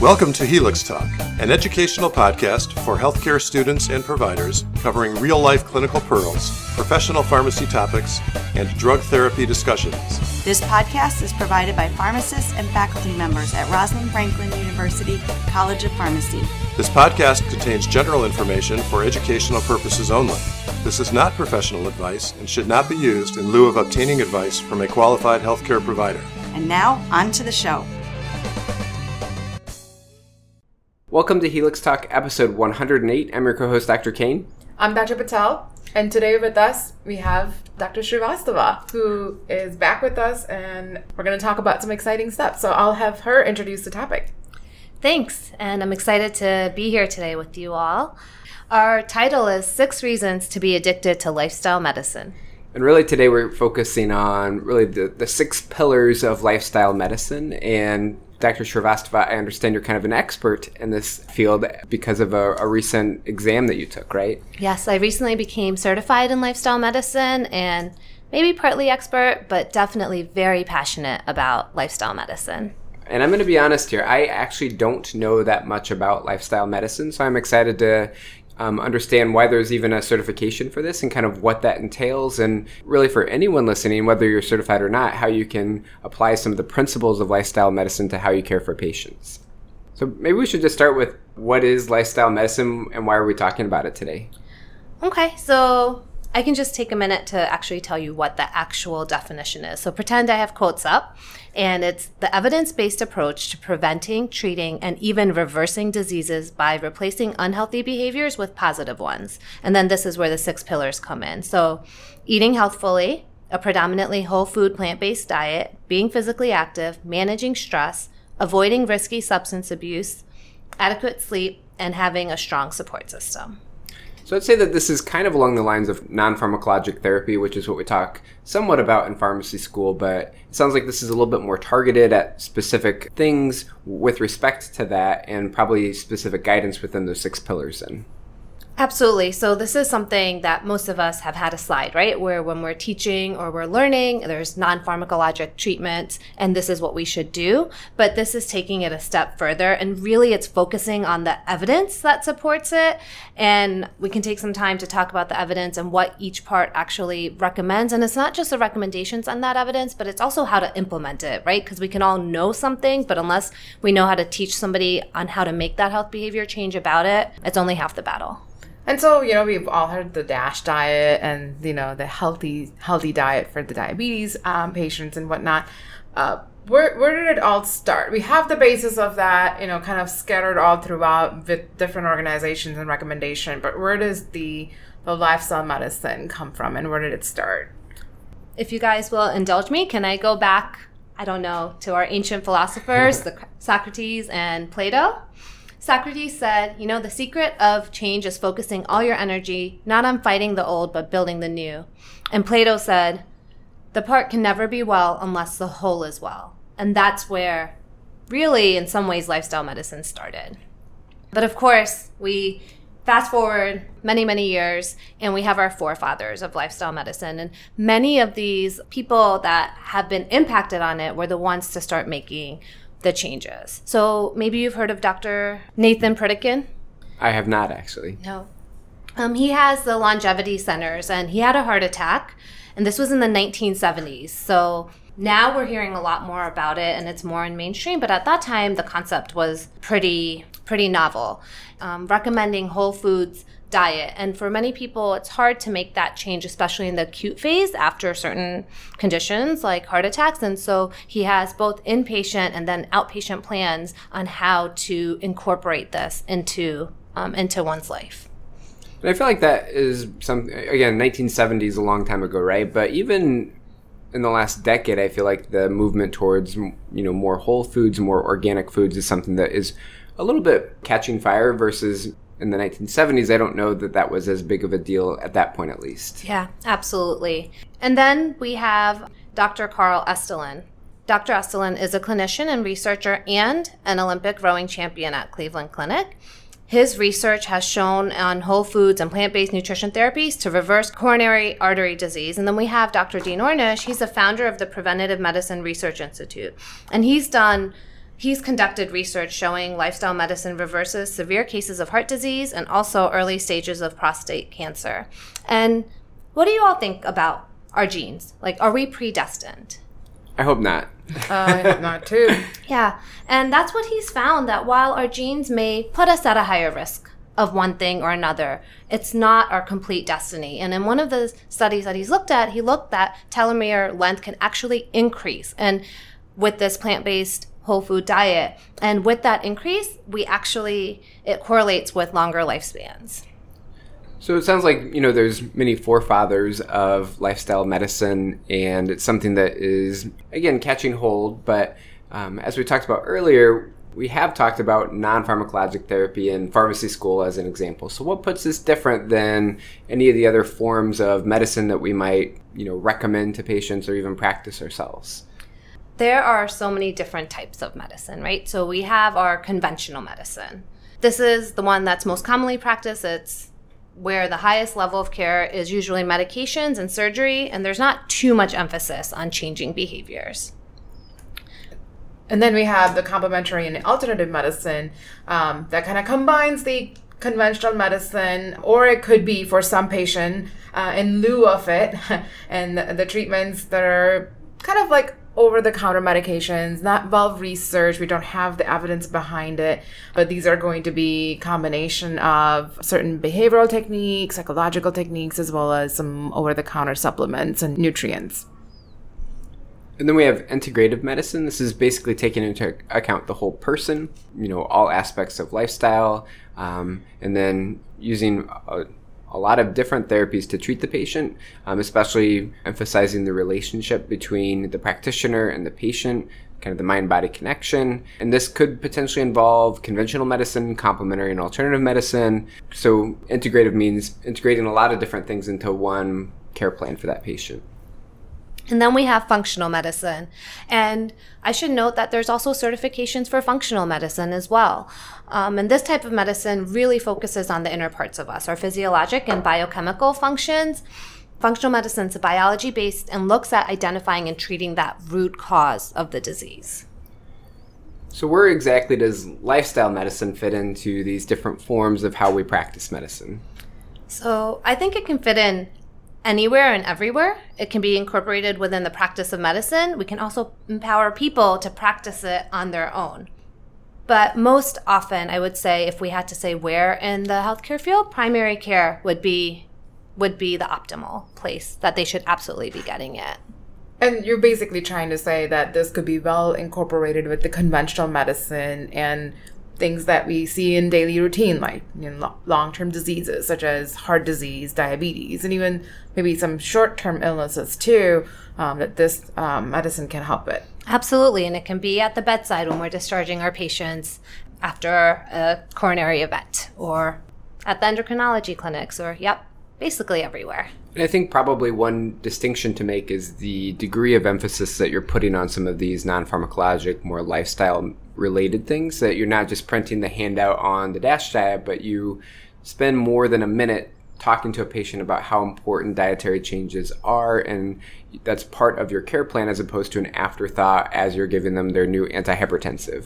Welcome to Helix Talk, an educational podcast for healthcare students and providers covering real life clinical pearls, professional pharmacy topics, and drug therapy discussions. This podcast is provided by pharmacists and faculty members at Rosalind Franklin University College of Pharmacy. This podcast contains general information for educational purposes only. This is not professional advice and should not be used in lieu of obtaining advice from a qualified healthcare provider. And now, on to the show. Welcome to Helix Talk, episode 108. I'm your co host, Dr. Kane. I'm Dr. Patel, and today with us we have Dr. Srivastava, who is back with us, and we're going to talk about some exciting stuff. So I'll have her introduce the topic. Thanks, and I'm excited to be here today with you all. Our title is Six Reasons to Be Addicted to Lifestyle Medicine. And really, today we're focusing on really the, the six pillars of lifestyle medicine and Dr. Srivastava, I understand you're kind of an expert in this field because of a, a, recent exam that you took, right? Yes, I recently became certified in lifestyle medicine and maybe partly expert, but definitely very passionate about lifestyle medicine. And I'm going to be honest here, I actually don't know that much about lifestyle medicine, so I'm excited to um, understand why there's even a certification for this and kind of what that entails. And really, for anyone listening, whether you're certified or not, how you can apply some of the principles of lifestyle medicine to how you care for patients. So maybe we should just start with what is lifestyle medicine and why are we talking about it today? Okay, so I can just take a minute to actually tell you what the actual definition is. So pretend I have quotes up, and it's the evidence based approach to preventing, treating, and even reversing diseases by replacing unhealthy behaviors with positive ones. And then this is where the six pillars come in. So eating healthfully, a predominantly whole food plant based diet, being physically active, managing stress, avoiding risky substance abuse, adequate sleep, and having a strong support system. So I'd say that this is kind of along the lines of non pharmacologic therapy, which is what we talk somewhat about in pharmacy school, but it sounds like this is a little bit more targeted at specific things with respect to that and probably specific guidance within those six pillars. And Absolutely. So this is something that most of us have had a slide, right? Where when we're teaching or we're learning, there's non-pharmacologic treatment and this is what we should do. But this is taking it a step further and really it's focusing on the evidence that supports it. And we can take some time to talk about the evidence and what each part actually recommends. And it's not just the recommendations on that evidence, but it's also how to implement it, right? Because we can all know something, but unless we know how to teach somebody on how to make that health behavior change about it, it's only half the battle. And so, you know, we've all heard the DASH diet and, you know, the healthy healthy diet for the diabetes um, patients and whatnot. Uh, where, where did it all start? We have the basis of that, you know, kind of scattered all throughout with different organizations and recommendation, but where does the, the lifestyle medicine come from and where did it start? If you guys will indulge me, can I go back, I don't know, to our ancient philosophers, the Socrates and Plato? Socrates said, You know, the secret of change is focusing all your energy not on fighting the old, but building the new. And Plato said, The part can never be well unless the whole is well. And that's where, really, in some ways, lifestyle medicine started. But of course, we fast forward many, many years, and we have our forefathers of lifestyle medicine. And many of these people that have been impacted on it were the ones to start making the changes. So maybe you've heard of Dr. Nathan Pritikin. I have not actually. No. Um, he has the longevity centers and he had a heart attack, and this was in the 1970s. So now we're hearing a lot more about it and it's more in mainstream, but at that time the concept was pretty, pretty novel. Um, recommending whole foods diet. And for many people, it's hard to make that change, especially in the acute phase after certain conditions like heart attacks. And so he has both inpatient and then outpatient plans on how to incorporate this into um, into one's life. And I feel like that is some again, 1970s, a long time ago, right? But even in the last decade, I feel like the movement towards you know more whole foods, more organic foods is something that is a little bit catching fire versus in the 1970s, I don't know that that was as big of a deal at that point, at least. Yeah, absolutely. And then we have Dr. Carl Esselstyn. Dr. Esselstyn is a clinician and researcher and an Olympic rowing champion at Cleveland Clinic. His research has shown on whole foods and plant based nutrition therapies to reverse coronary artery disease. And then we have Dr. Dean Ornish. He's the founder of the Preventative Medicine Research Institute. And he's done He's conducted research showing lifestyle medicine reverses severe cases of heart disease and also early stages of prostate cancer. And what do you all think about our genes? Like, are we predestined? I hope not. Uh, I hope not too. Yeah, and that's what he's found that while our genes may put us at a higher risk of one thing or another, it's not our complete destiny. And in one of the studies that he's looked at, he looked that telomere length can actually increase. And with this plant based whole food diet, and with that increase, we actually, it correlates with longer lifespans. So it sounds like you know there's many forefathers of lifestyle medicine, and it's something that is again catching hold. But um, as we talked about earlier, we have talked about non-pharmacologic therapy in pharmacy school as an example. So what puts this different than any of the other forms of medicine that we might you know recommend to patients or even practice ourselves? There are so many different types of medicine, right? So we have our conventional medicine. This is the one that's most commonly practiced. It's where the highest level of care is usually medications and surgery, and there's not too much emphasis on changing behaviors. And then we have the complementary and alternative medicine um, that kind of combines the conventional medicine, or it could be for some patient uh, in lieu of it, and the, the treatments that are kind of like over the counter medications, not well researched. We don't have the evidence behind it, but these are going to be combination of certain behavioral techniques, psychological techniques, as well as some over the counter supplements and nutrients. And then we have integrative medicine. This is basically taking into account the whole person, you know, all aspects of lifestyle, um, and then using a, a, lot of different therapies to treat the patient, um, especially emphasizing the relationship between the practitioner and the patient, kind of the mind body connection. And this could potentially involve conventional medicine, complementary and alternative medicine. So, integrative means integrating a lot of different things into one care plan for that patient. And then we have functional medicine. And I should note that there's also certifications for functional medicine as well. Um, and this type of medicine really focuses on the inner parts of us, our physiologic and biochemical functions. Functional medicine is biology based and looks at identifying and treating that root cause of the disease. So, where exactly does lifestyle medicine fit into these different forms of how we practice medicine? So, I think it can fit in anywhere and everywhere. It can be incorporated within the practice of medicine. We can also empower people to practice it on their own. But most often, I would say, if we had to say where in the healthcare field, primary care would be would be the optimal place that they should absolutely be getting it. And you're basically trying to say that this could be well incorporated with the conventional medicine and things that we see in daily routine, like you know, long term diseases such as heart disease, diabetes, and even maybe some short term illnesses too, um, that this um, medicine can help with. Absolutely. And it can be at the bedside when we're discharging our patients after a coronary event or at the endocrinology clinics or, yep, basically everywhere. I think probably one distinction to make is the degree of emphasis that you're putting on some of these non pharmacologic, more lifestyle related things. That you're not just printing the handout on the DASH diet, but you spend more than a minute talking to a patient about how important dietary changes are and that's part of your care plan as opposed to an afterthought as you're giving them their new antihypertensive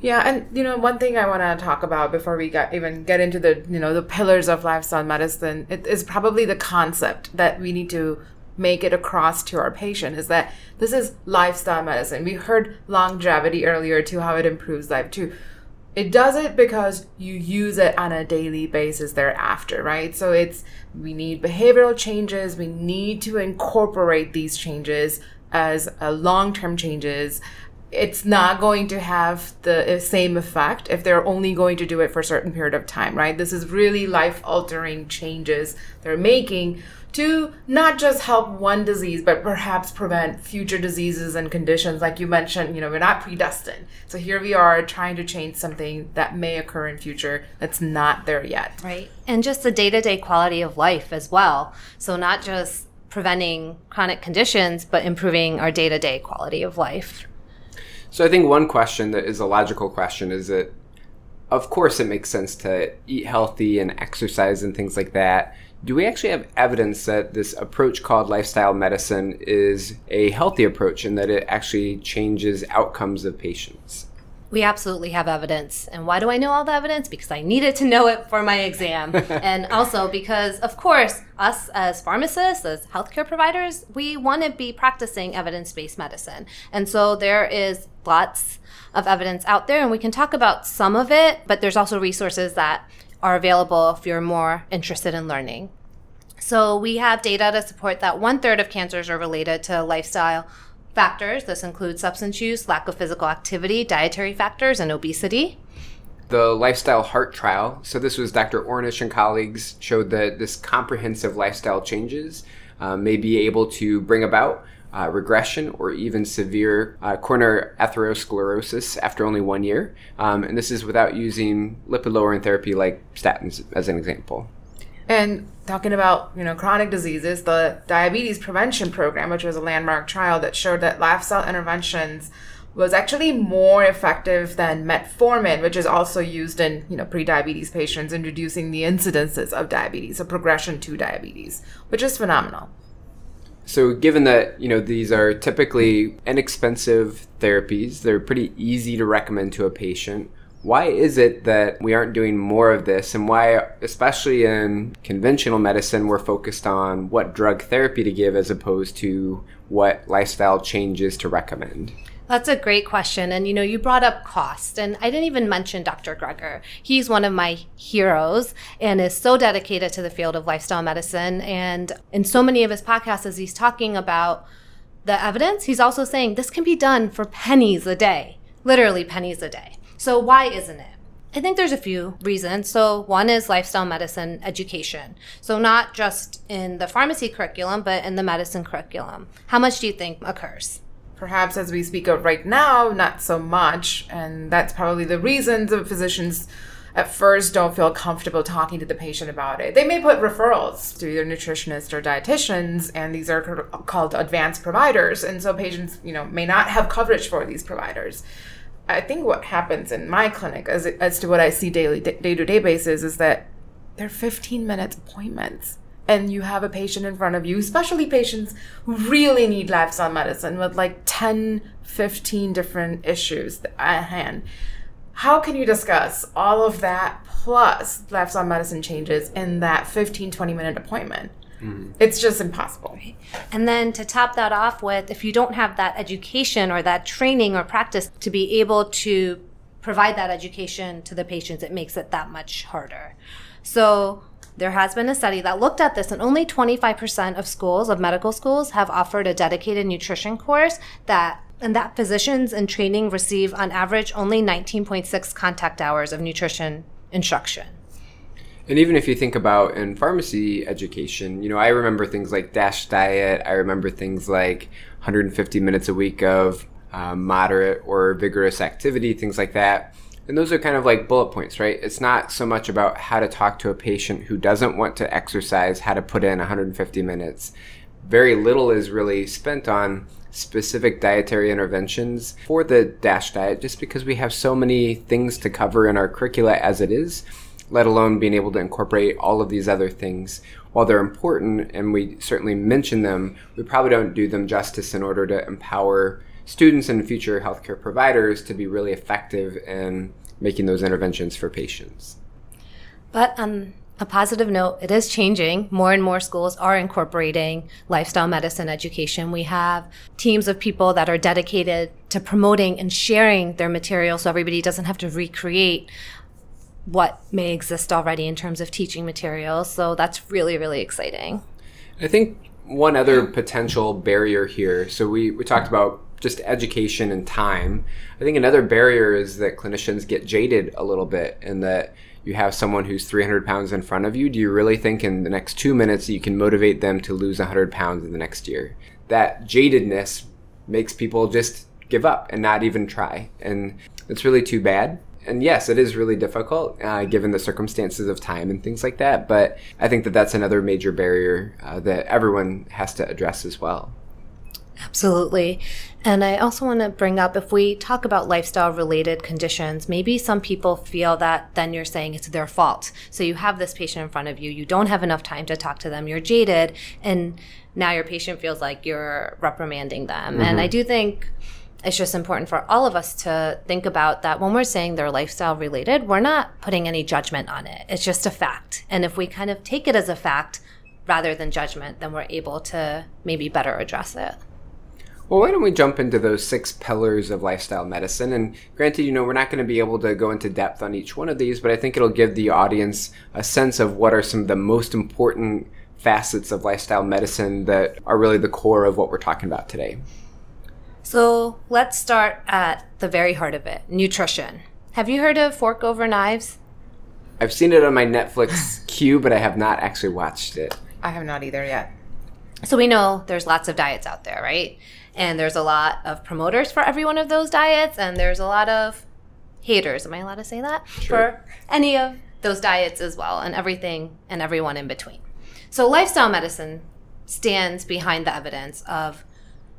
yeah, and you know, one thing I want to talk about before we get even get into the you know the pillars of lifestyle medicine it is probably the concept that we need to make it across to our patient is that this is lifestyle medicine. We heard longevity earlier too, how it improves life too. It does it because you use it on a daily basis thereafter, right? So it's we need behavioral changes. We need to incorporate these changes as uh, long term changes it's not going to have the uh, same effect if they're only going to do it for a certain period of time, right? This is really life altering changes they're making to not just help one disease, but perhaps prevent future diseases and conditions. Like you mentioned, you know, we're not predestined. So here we are trying to change something that may occur in future that's not there yet. Right. And just the day to day quality of life as well. So not just preventing chronic conditions, but improving our day to day quality of life. So I think one question that is a logical question is that, of course, it makes sense to eat healthy and exercise and things like that. Do we actually have evidence that this approach called lifestyle medicine is a healthy approach and that it actually changes outcomes of patients? We absolutely have evidence. And why do I know all the evidence? Because I needed to know it for my exam. and also because, of course, us as pharmacists, as healthcare providers, we want to be practicing evidence based medicine. And so there is lots of evidence out there, and we can talk about some of it, but there's also resources that are available if you're more interested in learning. So we have data to support that one third of cancers are related to lifestyle factors. This includes substance use, lack of physical activity, dietary factors, and obesity. The lifestyle heart trial. So this was Dr. Ornish and colleagues showed that this comprehensive lifestyle changes uh, may be able to bring about uh, regression or even severe uh, coronary atherosclerosis after only one year. Um, and this is without using lipid lowering therapy like statins, as an example. And talking about you know chronic diseases, the diabetes prevention program, which was a landmark trial that showed that lifestyle interventions was actually more effective than metformin, which is also used in you know pre-diabetes patients in reducing the incidences of diabetes, a progression to diabetes, which is phenomenal. So, given that you know these are typically inexpensive therapies, they're pretty easy to recommend to a patient why is it that we aren't doing more of this? And why especially in conventional medicine we're focused on what drug therapy to give as opposed to what lifestyle changes to recommend that's a great question. And you know, you brought up cost, and I didn't even mention Dr. Greger. He's one of my heroes and is so dedicated to the field of lifestyle medicine. And in so many of his podcasts, as he's talking about the evidence, he's also saying this can be done for pennies a day, literally pennies a day. So, why isn't it? I think there's a few reasons. So, one is lifestyle medicine education. So, not just in the pharmacy curriculum, but in the medicine curriculum. How much do you think occurs? Perhaps as we speak of right now, not so much. And that's probably the reason the physicians at first don't feel comfortable talking to the patient about it. They may put referrals to either nutritionists or dietitians, and these are called advanced providers. And so patients, you know, may not have coverage for these providers. I think what happens in my clinic, as as to what I see daily day to day basis, is that they're 15 minute appointments, and you have a patient in front of you, especially patients who really need lifestyle medicine with like 10, 15 different issues at hand. How can you discuss all of that plus lifestyle medicine changes in that 15, 20 minute appointment? Mm. It's just impossible. And then to top that off with, if you don't have that education or that training or practice to be able to provide that education to the patients, it makes it that much harder. So there has been a study that looked at this, and only 25% of schools, of medical schools, have offered a dedicated nutrition course that and that physicians in training receive on average only 19.6 contact hours of nutrition instruction. And even if you think about in pharmacy education, you know, I remember things like DASH diet. I remember things like 150 minutes a week of um, moderate or vigorous activity, things like that. And those are kind of like bullet points, right? It's not so much about how to talk to a patient who doesn't want to exercise, how to put in 150 minutes. Very little is really spent on specific dietary interventions for the DASH diet just because we have so many things to cover in our curricula as it is let alone being able to incorporate all of these other things. While they're important and we certainly mention them, we probably don't do them justice in order to empower students and future healthcare providers to be really effective in making those interventions for patients. But on a positive note, it is changing. More and more schools are incorporating lifestyle medicine education. We have teams of people that are dedicated to promoting and sharing their material so everybody doesn't have to recreate what may exist already in terms of teaching materials. So that's really, really exciting. I think one other potential barrier here so we, we talked about just education and time. I think another barrier is that clinicians get jaded a little bit and that you have someone who's 300 pounds in front of you. Do you really think in the next two minutes you can motivate them to lose 100 pounds in the next year? That jadedness makes people just give up and not even try. And it's really too bad and yes, it is really difficult uh, given the circumstances of time and things like that. But I think that that's another major barrier uh, that everyone has to address as well. Absolutely. And I also want to bring up if we talk about lifestyle related conditions, maybe some people feel that then you're saying it's their fault. So you have this patient in front of you, you don't have enough time to talk to them, you're jaded, and now your patient feels like you're reprimanding them. Mm-hmm. And I do think it's just important for all of us to think about that when we're saying they're lifestyle related, we're not putting any judgment on it. It's just a fact. And if we kind of take it as a fact rather than judgment, then we're able to maybe better address it. Well, why don't we jump into those six pillars of lifestyle medicine? And granted, you know, we're not going to be able to go into depth on each one of these, but I think it'll give the audience a sense of what are some of the most important facets of lifestyle medicine that are really the core of what we're talking about today. So let's start at the very heart of it nutrition. Have you heard of fork over knives? I've seen it on my Netflix queue, but I have not actually watched it. I have not either yet. So we know there's lots of diets out there, right? And there's a lot of promoters for every one of those diets, and there's a lot of haters. Am I allowed to say that? Sure. For any of those diets as well, and everything and everyone in between. So, lifestyle medicine stands behind the evidence of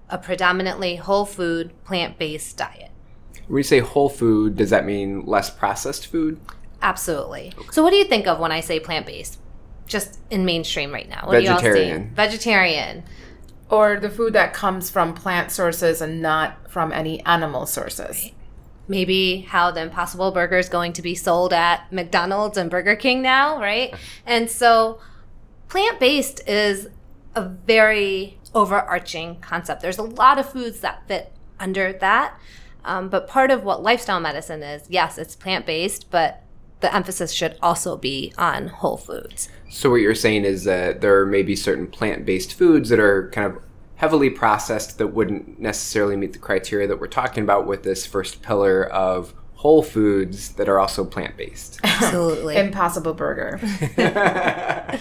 a predominantly whole food, plant based diet. When you say whole food, does that mean less processed food? Absolutely. So, what do you think of when I say plant based? Just in mainstream right now. What do you all see? Vegetarian. Or the food that comes from plant sources and not from any animal sources. maybe how the Impossible Burger is going to be sold at McDonald's and Burger King now, right? And so plant based is a very overarching concept. There's a lot of foods that fit under that. Um, but part of what lifestyle medicine is, yes, it's plant based, but the emphasis should also be on whole foods. So, what you're saying is that there may be certain plant based foods that are kind of heavily processed that wouldn't necessarily meet the criteria that we're talking about with this first pillar of whole foods that are also plant based. Absolutely. Impossible burger.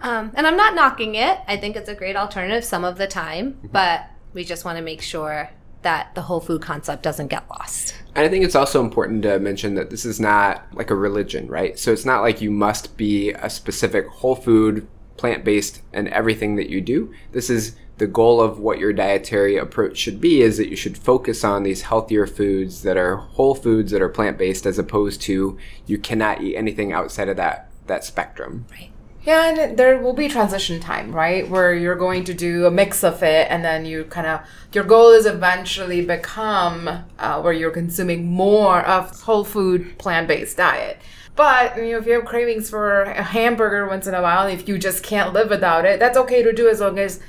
Um, and I'm not knocking it. I think it's a great alternative some of the time, but we just want to make sure that the whole food concept doesn't get lost. And I think it's also important to mention that this is not like a religion, right? So it's not like you must be a specific whole food, plant based, and everything that you do. This is the goal of what your dietary approach should be is that you should focus on these healthier foods that are whole foods that are plant based as opposed to you cannot eat anything outside of that that spectrum. Right. Yeah, and there will be transition time, right? Where you're going to do a mix of it, and then you kind of your goal is eventually become uh, where you're consuming more of whole food plant based diet. But you know, if you have cravings for a hamburger once in a while, if you just can't live without it, that's okay to do as long as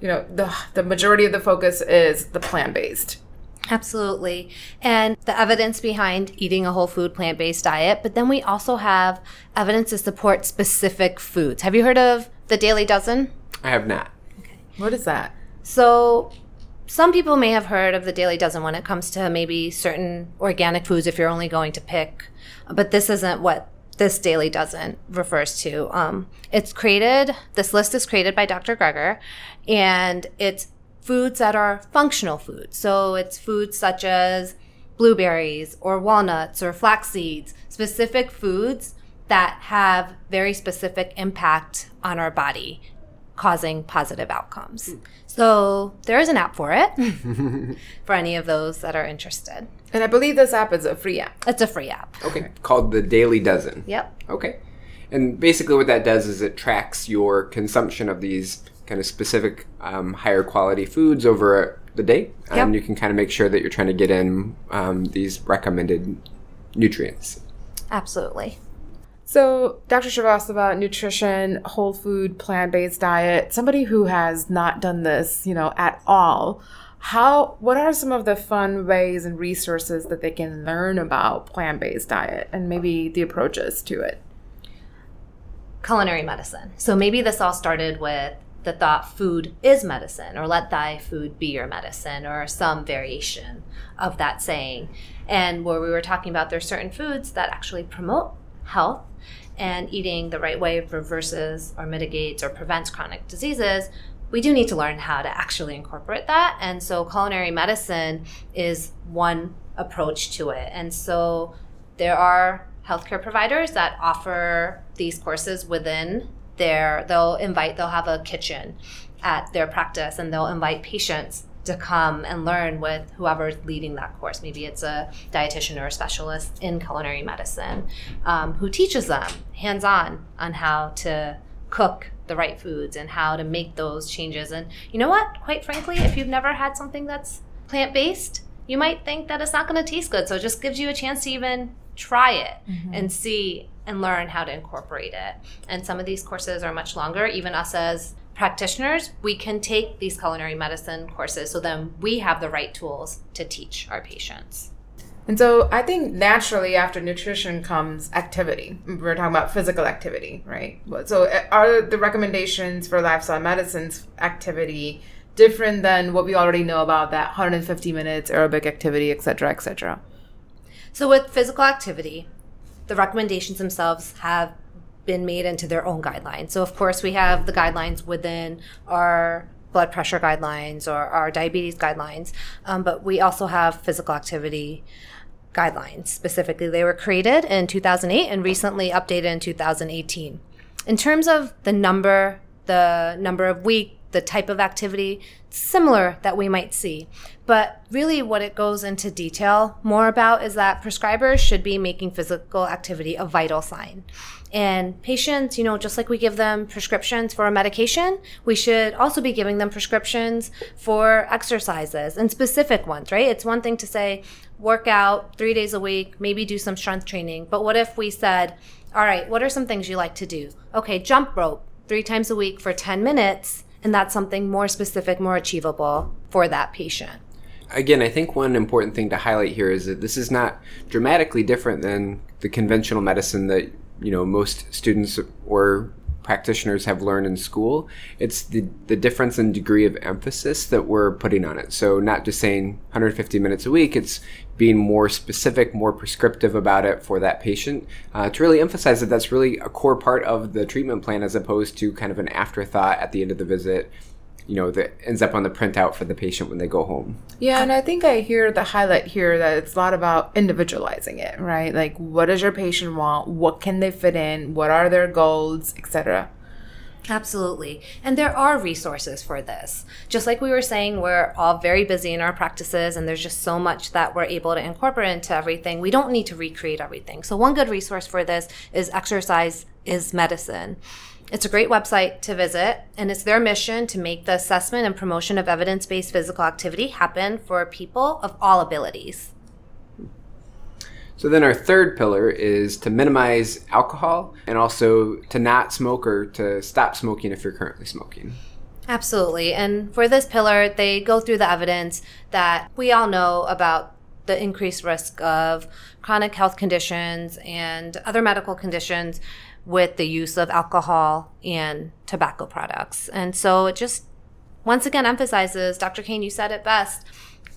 you know the the majority of the focus is the plant based. Absolutely. And the evidence behind eating a whole food plant based diet, but then we also have evidence to support specific foods. Have you heard of the Daily Dozen? I have not. Okay. What is that? So, some people may have heard of the Daily Dozen when it comes to maybe certain organic foods if you're only going to pick, but this isn't what this Daily Dozen refers to. Um, it's created, this list is created by Dr. Greger, and it's foods that are functional foods. So, it's foods such as blueberries or walnuts or flax seeds, specific foods that have very specific impact on our body causing positive outcomes. So there is an app for it for any of those that are interested. And I believe this app is a free app. It's a free app. Okay. Called the Daily Dozen. Yep. Okay. And basically, what that does is it tracks your consumption of these kind of specific um, higher quality foods over the day. And Yep. you can kind of make sure that you're trying to get in um, these recommended nutrients. Absolutely. So, Dr. Shrivastava, nutrition, whole food, plant based diet, somebody who has not done this, you know, at all, how, what are some of the fun ways and resources that they can learn about plant based diet and maybe the approaches to it? Culinary medicine. So maybe this all started with the thought food is medicine or let thy food be your medicine or some variation of that saying. And where we were talking about there's certain foods that actually promote health and eating the right way reverses or mitigates or prevents chronic diseases, we do need to learn how to actually incorporate that. And so culinary medicine is one approach to it. And so there are healthcare providers that offer these courses within their they'll invite they'll have a kitchen at their practice and they'll invite patients to come and learn with whoever's leading that course. Maybe it's a dietitian or a specialist in culinary medicine um, who teaches them hands on on how to cook the right foods and how to make those changes. And you know what? Quite frankly, if you've never had something that's plant based, you might think that it's not going to taste good. So it just gives you a chance to even try it and see and learn how to incorporate it. And some of these courses are much longer. Even us as practitioners, we can take these culinary medicine courses so then we have the right tools to teach our patients. And so I think naturally after nutrition comes activity. We're talking about physical activity, right? So uh, are the recommendations for lifestyle medicines activity different than what we already know about that 150 minutes aerobic activity, et cetera, et cetera? So with physical activity, the recommendations themselves have been made into their own guidelines. So of course we have the guidelines within our blood pressure guidelines or our diabetes guidelines, um, but we also have physical activity guidelines. Specifically, they were created in 2008 and recently updated in 2018. In terms of the number, the number of week, the type of activity, similar that we might see. But really, what it goes into detail more about is that prescribers should be making physical activity a vital sign. And patients, you know, just like we give them prescriptions for a medication, we should also be giving them prescriptions for exercises and specific ones, right? It's one thing to say, work out three days a week, maybe do some strength training. But what if we said, all right, what are some things you like to do? Okay, jump rope three times a week for 10 minutes. And that's something more specific, more achievable for that patient. Again, I think one important thing to highlight here is that this is not dramatically different than the conventional medicine that you know most students or practitioners have learned in school. It's the, the difference in degree of emphasis that we're putting on it. So, not just saying 150 minutes a week, it's being more specific, more prescriptive about it for that patient uh, to really emphasize that that's really a core part of the treatment plan as opposed to kind of an afterthought at the end of the visit you know that ends up on the printout for the patient when they go home yeah and i think i hear the highlight here that it's a lot about individualizing it right like what does your patient want what can they fit in what are their goals etc Absolutely. And there are resources for this. Just like we were saying, we're all very busy in our practices and there's just so much that we're able to incorporate into everything. We don't need to recreate everything. So, one good resource for this is Exercise is Medicine. It's a great website to visit, and it's their mission to make the assessment and promotion of evidence based physical activity happen for people of all abilities. So then our third pillar is to minimize alcohol and also to not smoke or to stop smoking if you're currently smoking. Absolutely. And for this pillar, they go through the evidence that we all know about the increased risk of chronic health conditions and other medical conditions with the use of alcohol and tobacco products. And so it just once again emphasizes, Dr. Kane, you said it best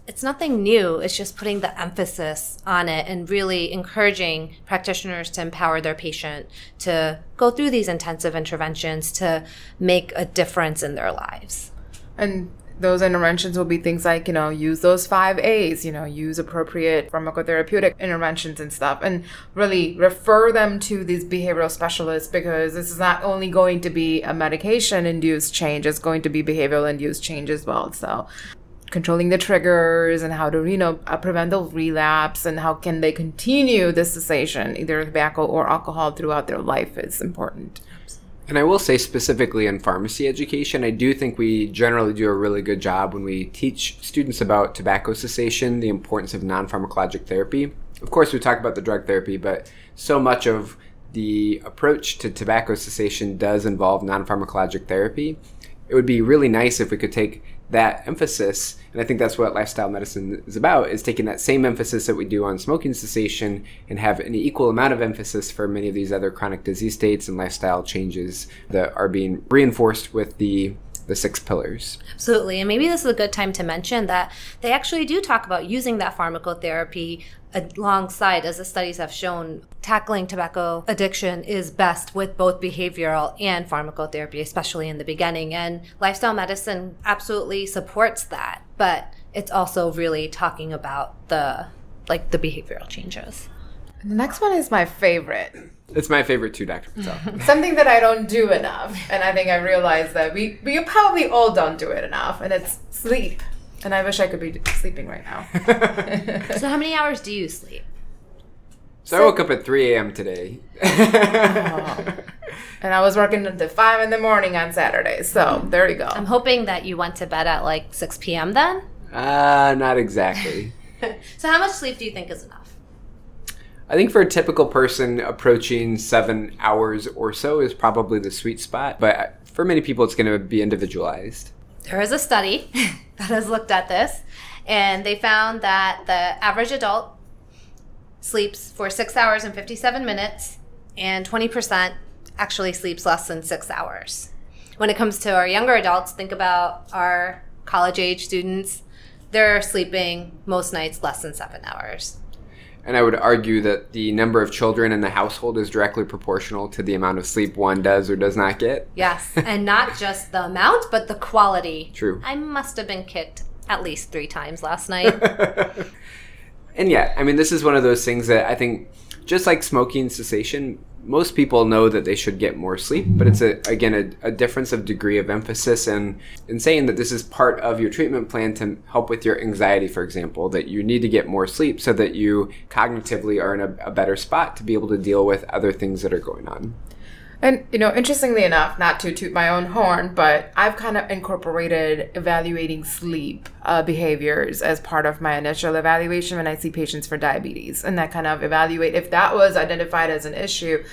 it's nothing new. It's just putting the emphasis on it and really encouraging practitioners to empower their patient to go through these intensive interventions to make a difference in their lives. And those interventions will be things like, you know, use those five A's, you know, use appropriate pharmacotherapeutic interventions and stuff, and really refer them to these behavioral specialists because this is not only going to be a medication induced change, it's going to be behavioral induced change as well. So controlling the triggers and how to you know uh, prevent the relapse and how can they continue the cessation either tobacco or alcohol throughout their life is important and I will say specifically in pharmacy education, I do think we generally do a really good job when we teach students about tobacco cessation, the importance of non pharmacologic therapy. Of course, we talk about the drug therapy, but so much of the approach to tobacco cessation does involve non pharmacologic therapy. It would be really nice if we could take that emphasis and i think that's what lifestyle medicine is about is taking that same emphasis that we do on smoking cessation and have an equal amount of emphasis for many of these other chronic disease states and lifestyle changes that are being reinforced with the the six pillars. Absolutely. And maybe this is a good time to mention that they actually do talk about using that pharmacotherapy alongside, as the studies have shown, tackling tobacco addiction is best with both behavioral and pharmacotherapy, especially in the beginning. And lifestyle medicine absolutely supports that, but it's also really talking about the like the behavioral changes. The next one is my favorite. It's my favorite too, Dr. Patel. Something that I don't do enough. And I think I realized that we, we probably all don't do it enough. And it's sleep. And I wish I could be sleeping right now. so, how many hours do you sleep? So, so I woke up at 3 a.m. today. oh. And I was working until 5 in the morning on Saturday. So, there you go. I'm hoping that you went to bed at like 6 p.m. then. Uh, not exactly. so, how much sleep do you think is enough? I think for a typical person, approaching seven hours or so is probably the sweet spot. But for many people, it's going to be individualized. There is a study that has looked at this, and they found that the average adult sleeps for six hours and 57 minutes, and 20% actually sleeps less than six hours. When it comes to our younger adults, think about our college age students. They're sleeping most nights less than seven hours. And I would argue that the number of children in the household is directly proportional to the amount of sleep one does or does not get. Yes, and not just the amount, but the quality. True. I must have been kicked at least three times last night. and yeah, I mean, this is one of those things that I think, just like smoking cessation, most people know that they should get more sleep, but it's a again a, a, difference of degree of emphasis and in saying that this is part of your treatment plan to help with your anxiety, for example, that you need to get more sleep so that you cognitively are in a, a better spot to be able to deal with other things that are going on. And, you know, interestingly enough, not to toot my own horn, but I've kind of incorporated evaluating sleep uh, behaviors as part of my initial evaluation when I see patients for diabetes. And that kind of evaluate if that was identified as an issue,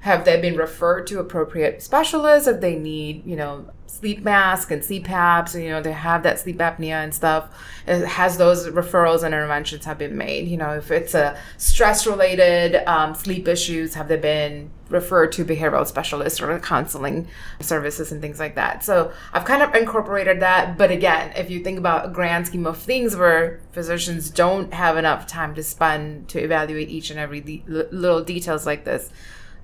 have they been referred to appropriate specialists if they need, you know, sleep mask and CPAP, so you know they have that sleep apnea and stuff. Has those referrals and interventions have been made. You know, if it's a stress related um, sleep issues, have they been referred to behavioral specialists or counseling services and things like that. So I've kind of incorporated that. But again, if you think about a grand scheme of things where physicians don't have enough time to spend to evaluate each and every de- little details like this,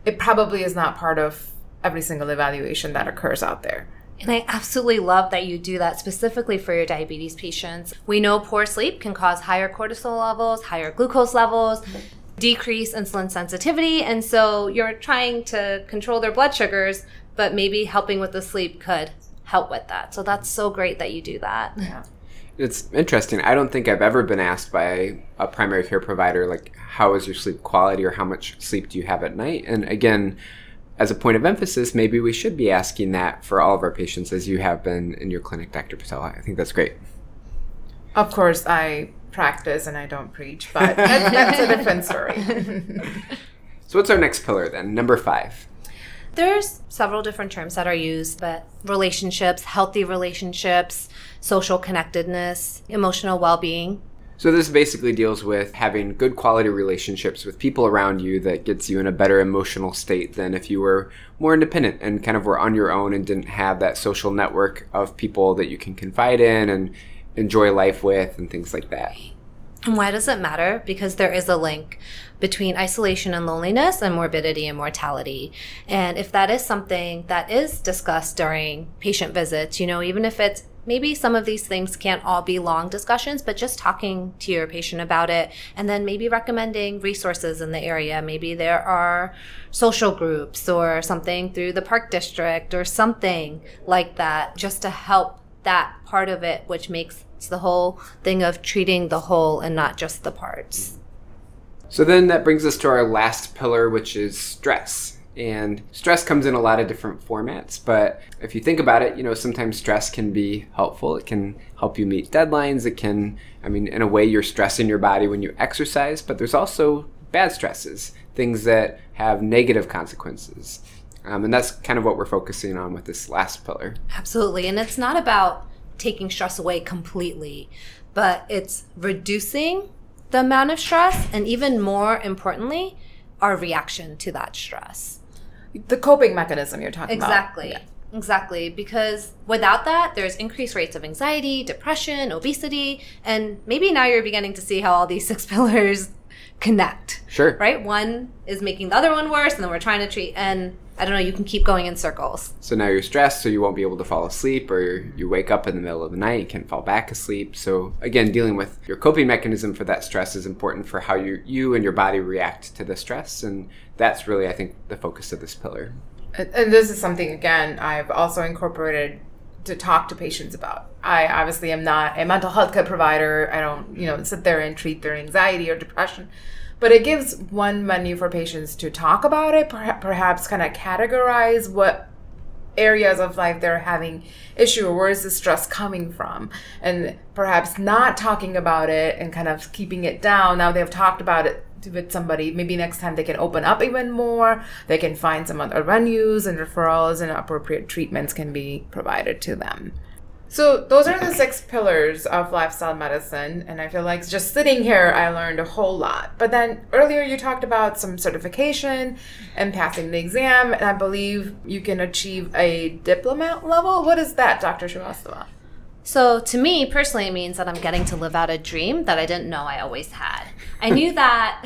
it probably is not part of every single evaluation that occurs out there. And I absolutely love that you do that specifically for your diabetes patients. We know poor sleep can cause higher cortisol levels, higher glucose levels, decrease insulin sensitivity. And so you're trying to control their blood sugars, but maybe helping with the sleep could help with that. So that's so great that you do that. Yeah. It's interesting. I don't think I've ever been asked by a primary care provider, like, how is your sleep quality or how much sleep do you have at night? And again, as a point of emphasis, maybe we should be asking that for all of our patients as you have been in your clinic, Dr. Patel. I think that's great. Of course, I practice and I don't preach, but that's, that's a different story. so, what's our next pillar then? Number five. There's several different terms that are used, but relationships, healthy relationships, social connectedness, emotional well being. So this basically deals with having good quality relationships with people around you that gets you in a better emotional state than if you were more independent and kind of were on your own and didn't have that social network of people that you can confide in and enjoy life with and things like that. And why does it matter? Because there is a link between isolation and loneliness and morbidity and mortality. And if that is something that is discussed during patient visits, you know, even if it's maybe some of these things can't all be long discussions, but just talking to your patient about it and then maybe recommending resources in the area. Maybe there are social groups or something through the park district or something like that just to help that part of it, which makes the whole thing of treating the whole and not just the parts. So then that brings us to our last pillar, which is stress. And stress comes in a lot of different formats, but if you think about it, you know, sometimes stress can be helpful. It can help you meet deadlines. It can, I mean, in a way, you're stressing your body when you exercise, but there's also bad stresses, things that have negative consequences. Um, and that's kind of what we're focusing on with this last pillar. Absolutely. And it's not about taking stress away completely, but it's reducing the amount of stress and even more importantly, our reaction to that stress the coping mechanism you're talking exactly. about. Exactly. Yeah. Exactly. Because without that, there's increased rates of anxiety, depression, obesity, and maybe now you're beginning to see how all these six pillars connect. Sure. Right? One is making the other one worse, and then we're trying to treat, and I don't know, you can keep going in circles. So now you're stressed, so you won't be able to fall asleep, or you wake up in the middle of the night, you can't fall back asleep. So again, dealing with your coping mechanism for that stress is important for how you, you and your body react to the stress. And that's really, I think, the focus of this pillar. And this is something, again, I've also incorporated to talk to patients about. I obviously am not a mental health care provider. I don't, you know, sit there and treat their anxiety or depression but it gives one menu for patients to talk about it perhaps kind of categorize what areas of life they're having issue or where is the stress coming from and perhaps not talking about it and kind of keeping it down now they've talked about it with somebody maybe next time they can open up even more they can find some other venues and referrals and appropriate treatments can be provided to them so those are the six pillars of lifestyle medicine, and I feel like just sitting here, I learned a whole lot. But then earlier you talked about some certification and passing the exam, and I believe you can achieve a diplomate level. What is that, Dr. Shrivastava? So to me personally, it means that I'm getting to live out a dream that I didn't know I always had. I knew that.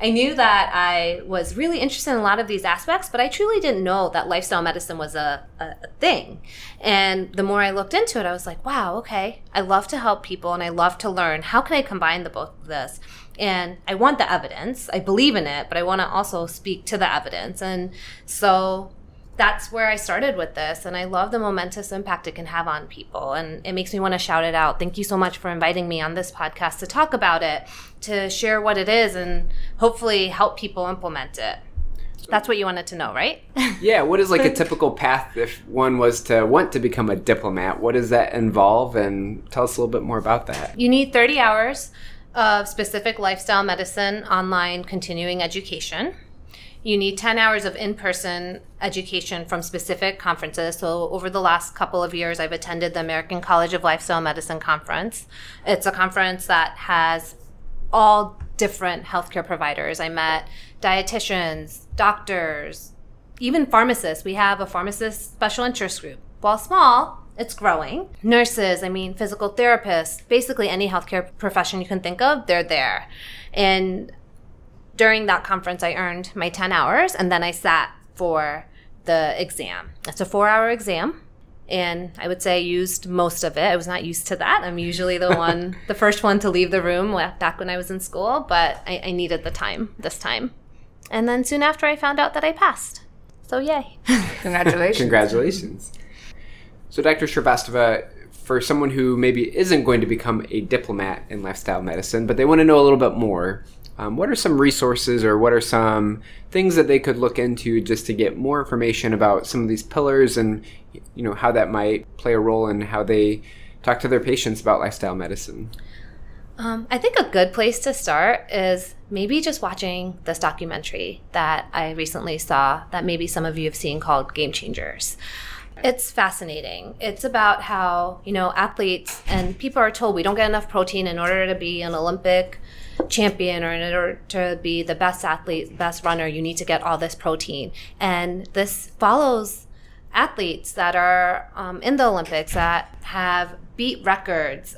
I knew that I was really interested in a lot of these aspects, but I truly didn't know that lifestyle medicine was a, a, a, thing. And the more I looked into it, I was like, wow, okay, I love to help people and I love to learn. How can I combine the both of this? And I want the evidence. I believe in it, but I want to also speak to the evidence. And so that's where I started with this. And I love the momentous impact it can have on people. And it makes me want to shout it out. Thank you so much for inviting me on this podcast to talk about it, to share what it is, and hopefully help people implement it. That's what you wanted to know, right? yeah. What is like a typical path if one was to want to become a diplomate? What does that involve? And tell us a little bit more about that. You need 30 hours of specific lifestyle medicine online continuing education you need 10 hours of in person education from specific conferences. So, over the last couple of years, I've attended the American College of Lifestyle Medicine Conference. It's a conference that has all different healthcare providers. I met dietitians, doctors, even pharmacists. We have a pharmacist special interest group. While small, it's growing. Nurses, I mean, physical therapists, basically any healthcare profession you can think of, they're there. And during that conference, I earned my 10 hours and then I sat for the exam. It's a four hour exam. And I would say I used most of it. I was not used to that. I'm usually the one, the first one to leave the room back when I was in school, but I, I needed the time this time. And then soon after, I found out that I passed. So, yay. Congratulations. Congratulations. So, Dr. Srivastava, for someone who maybe isn't going to become a diplomate in lifestyle medicine, but they want to know a little bit more, um, what are some resources or what are some things that they could look into just to get more information about some of these pillars and you know how that might play a role in how they talk to their patients about lifestyle medicine? Um, I think a good place to start is maybe just watching this documentary that I recently saw that maybe some of you have seen called Game Changers. It's fascinating. It's about how, you know, athletes and people are told we don't get enough protein in order to be an Olympic champion or in order to be the best athlete, best runner, you need to get all this protein. And this follows athletes that are um, in the Olympics that have beat records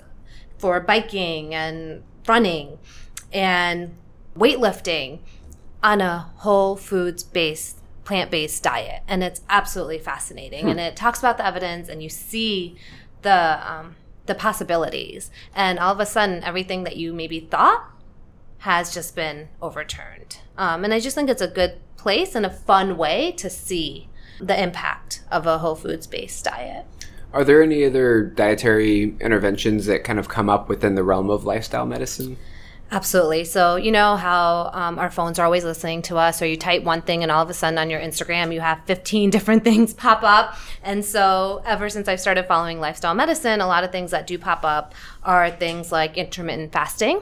for biking and running and weightlifting on a whole foods based plant based diet. And it's absolutely fascinating. Hmm. And it talks about the evidence, and you see the um, the possibilities. And all of a sudden, everything that you maybe thought has just been overturned. Um, and I just think it's a good place and a fun way to see the impact of a whole foods based diet. Are there any other dietary interventions that kind of come up within the realm of lifestyle medicine? Absolutely. So, you know how um, our phones are always listening to us, or you type one thing and all of a sudden on your Instagram you have 15 different things pop up. And so, ever since I've started following lifestyle medicine, a lot of things that do pop up are things like intermittent fasting,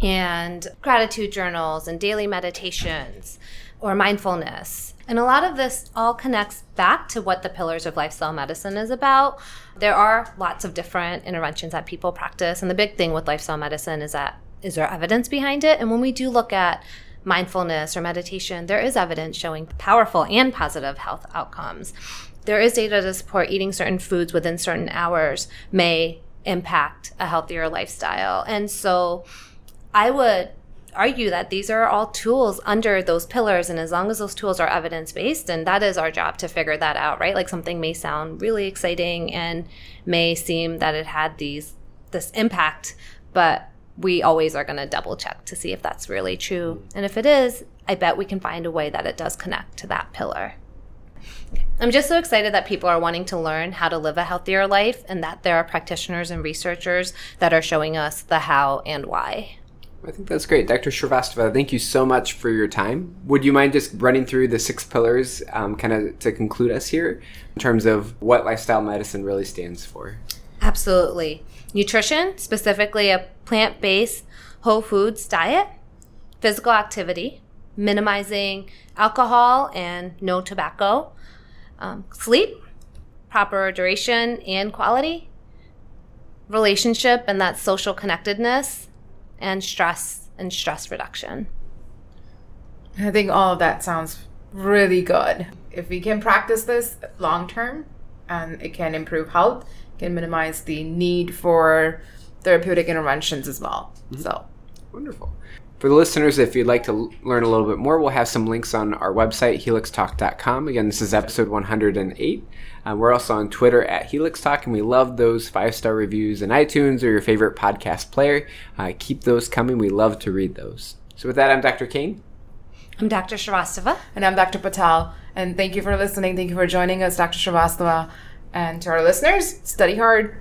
and gratitude journals and daily meditations or mindfulness. And a lot of this all connects back to what the pillars of lifestyle medicine is about. There are lots of different interventions that people practice. And the big thing with lifestyle medicine is that is there evidence behind it? And when we do look at mindfulness or meditation, there is evidence showing powerful and positive health outcomes. There is data to support eating certain foods within certain hours may impact a healthier lifestyle. And so I would argue that these are all tools under those pillars and as long as those tools are evidence based and that is our job to figure that out right? Like something may sound really exciting and may seem that it had these this impact but we always are going to double check to see if that's really true. And if it is i bet we can find a way that it does connect to that pillar. I'm just so excited that people are wanting to learn how to live a healthier life and that there are practitioners and researchers that are showing us the how and why. I think that's great. Dr. Srivastava, thank you so much for your time. Would you mind just running through the six pillars um, kind of to conclude us here in terms of what lifestyle medicine really stands for? Absolutely. Nutrition, specifically a plant based whole foods diet, physical activity, minimizing alcohol and no tobacco, um, sleep, proper duration and quality, relationship and that social connectedness, and stress and stress reduction. I think all of that sounds really good. If we can practice this long term and it can improve health, can minimize the need for therapeutic interventions as well. Mm-hmm. So wonderful. For the listeners, if you'd like to learn a little bit more, we'll have some links on our website, helixtalk.com. Again, this is episode 108. Uh, we're also on Twitter at Helix Talk, and we love those five star reviews in iTunes or your favorite podcast player. Uh, keep those coming. We love to read those. So, with that, I'm Dr. Kane. I'm Dr. Srivastava. And I'm Dr. Patel. And thank you for listening. Thank you for joining us, Dr. Srivastava. And to our listeners, study hard.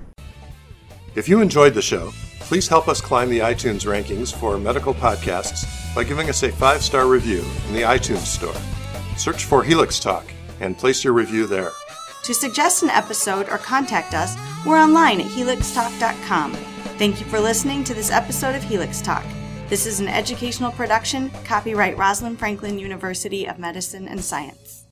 If you enjoyed the show, Please help us climb the iTunes rankings for medical podcasts by giving us a five star review in the iTunes Store. Search for Helix Talk and place your review there. To suggest an episode or contact us, we're online at helixtalk.com. Thank you for listening to this episode of Helix Talk. This is an educational production, copyright Rosalind Franklin University of Medicine and Science.